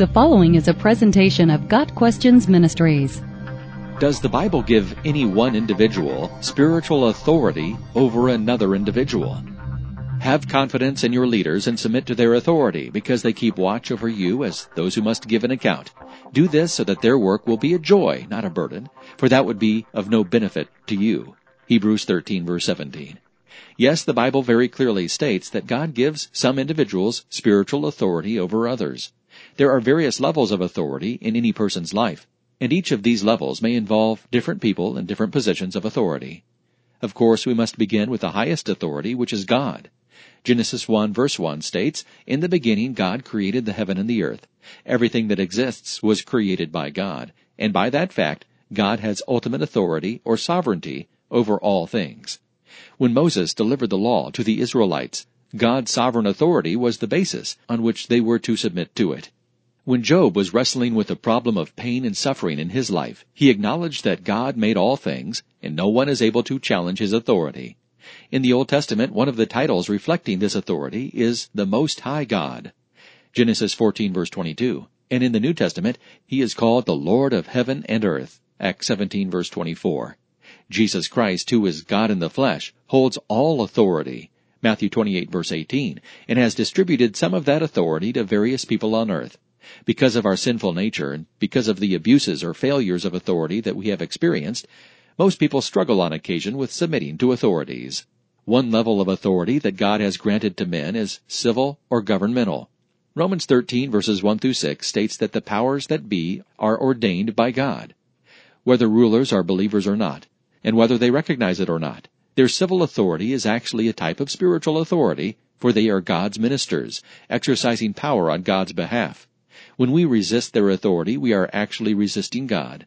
The following is a presentation of Got Questions Ministries. Does the Bible give any one individual spiritual authority over another individual? Have confidence in your leaders and submit to their authority because they keep watch over you as those who must give an account. Do this so that their work will be a joy, not a burden, for that would be of no benefit to you. Hebrews 13 verse 17. Yes, the Bible very clearly states that God gives some individuals spiritual authority over others. There are various levels of authority in any person's life, and each of these levels may involve different people in different positions of authority. Of course, we must begin with the highest authority, which is God. Genesis 1 verse 1 states, In the beginning God created the heaven and the earth. Everything that exists was created by God, and by that fact, God has ultimate authority or sovereignty over all things. When Moses delivered the law to the Israelites, God's sovereign authority was the basis on which they were to submit to it. When Job was wrestling with the problem of pain and suffering in his life, he acknowledged that God made all things, and no one is able to challenge his authority. In the Old Testament, one of the titles reflecting this authority is the Most High God. Genesis 14 verse 22. And in the New Testament, he is called the Lord of heaven and earth. Acts 17 verse 24. Jesus Christ, who is God in the flesh, holds all authority. Matthew 28 verse 18, and has distributed some of that authority to various people on earth. Because of our sinful nature and because of the abuses or failures of authority that we have experienced, most people struggle on occasion with submitting to authorities. One level of authority that God has granted to men is civil or governmental. Romans 13 verses 1 through 6 states that the powers that be are ordained by God. Whether rulers are believers or not, and whether they recognize it or not, their civil authority is actually a type of spiritual authority, for they are God's ministers, exercising power on God's behalf. When we resist their authority, we are actually resisting God.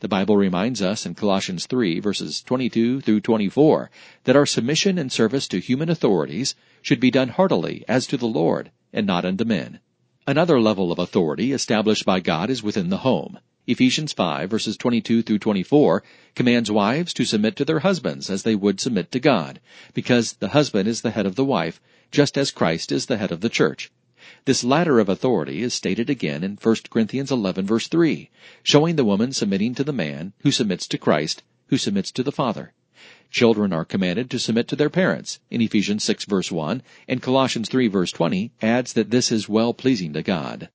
The Bible reminds us in Colossians 3 verses 22 through 24 that our submission and service to human authorities should be done heartily as to the Lord and not unto men. Another level of authority established by God is within the home. Ephesians 5 verses 22 through 24 commands wives to submit to their husbands as they would submit to God, because the husband is the head of the wife, just as Christ is the head of the church. This ladder of authority is stated again in 1 Corinthians 11 verse 3, showing the woman submitting to the man, who submits to Christ, who submits to the Father. Children are commanded to submit to their parents in Ephesians 6 verse 1, and Colossians 3 verse 20 adds that this is well pleasing to God.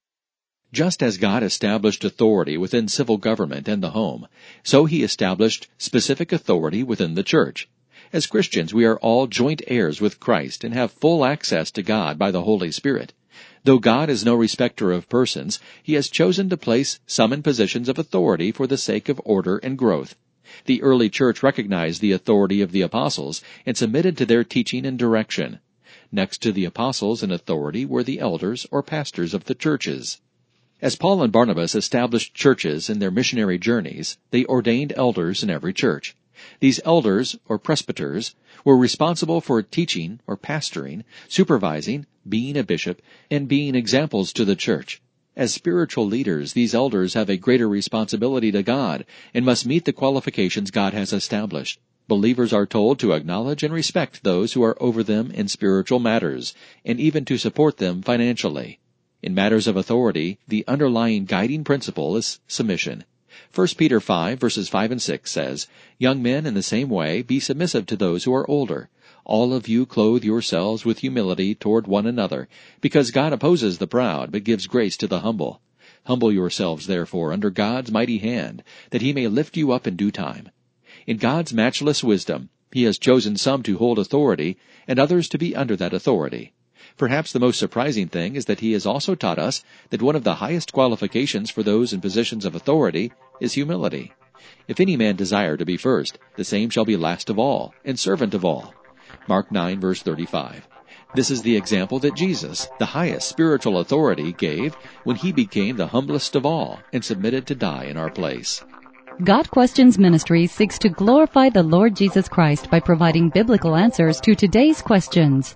Just as God established authority within civil government and the home, so he established specific authority within the church. As Christians, we are all joint heirs with Christ and have full access to God by the Holy Spirit. Though God is no respecter of persons, he has chosen to place some in positions of authority for the sake of order and growth. The early church recognized the authority of the apostles and submitted to their teaching and direction. Next to the apostles in authority were the elders or pastors of the churches. As Paul and Barnabas established churches in their missionary journeys, they ordained elders in every church. These elders, or presbyters, were responsible for teaching or pastoring, supervising, being a bishop, and being examples to the church. As spiritual leaders, these elders have a greater responsibility to God and must meet the qualifications God has established. Believers are told to acknowledge and respect those who are over them in spiritual matters, and even to support them financially. In matters of authority, the underlying guiding principle is submission. 1 Peter 5 verses 5 and 6 says, Young men in the same way be submissive to those who are older. All of you clothe yourselves with humility toward one another, because God opposes the proud, but gives grace to the humble. Humble yourselves therefore under God's mighty hand, that he may lift you up in due time. In God's matchless wisdom, he has chosen some to hold authority, and others to be under that authority. Perhaps the most surprising thing is that he has also taught us that one of the highest qualifications for those in positions of authority is humility. If any man desire to be first, the same shall be last of all, and servant of all. Mark 9 verse 35. This is the example that Jesus, the highest spiritual authority, gave when he became the humblest of all and submitted to die in our place. Got Questions Ministry seeks to glorify the Lord Jesus Christ by providing biblical answers to today's questions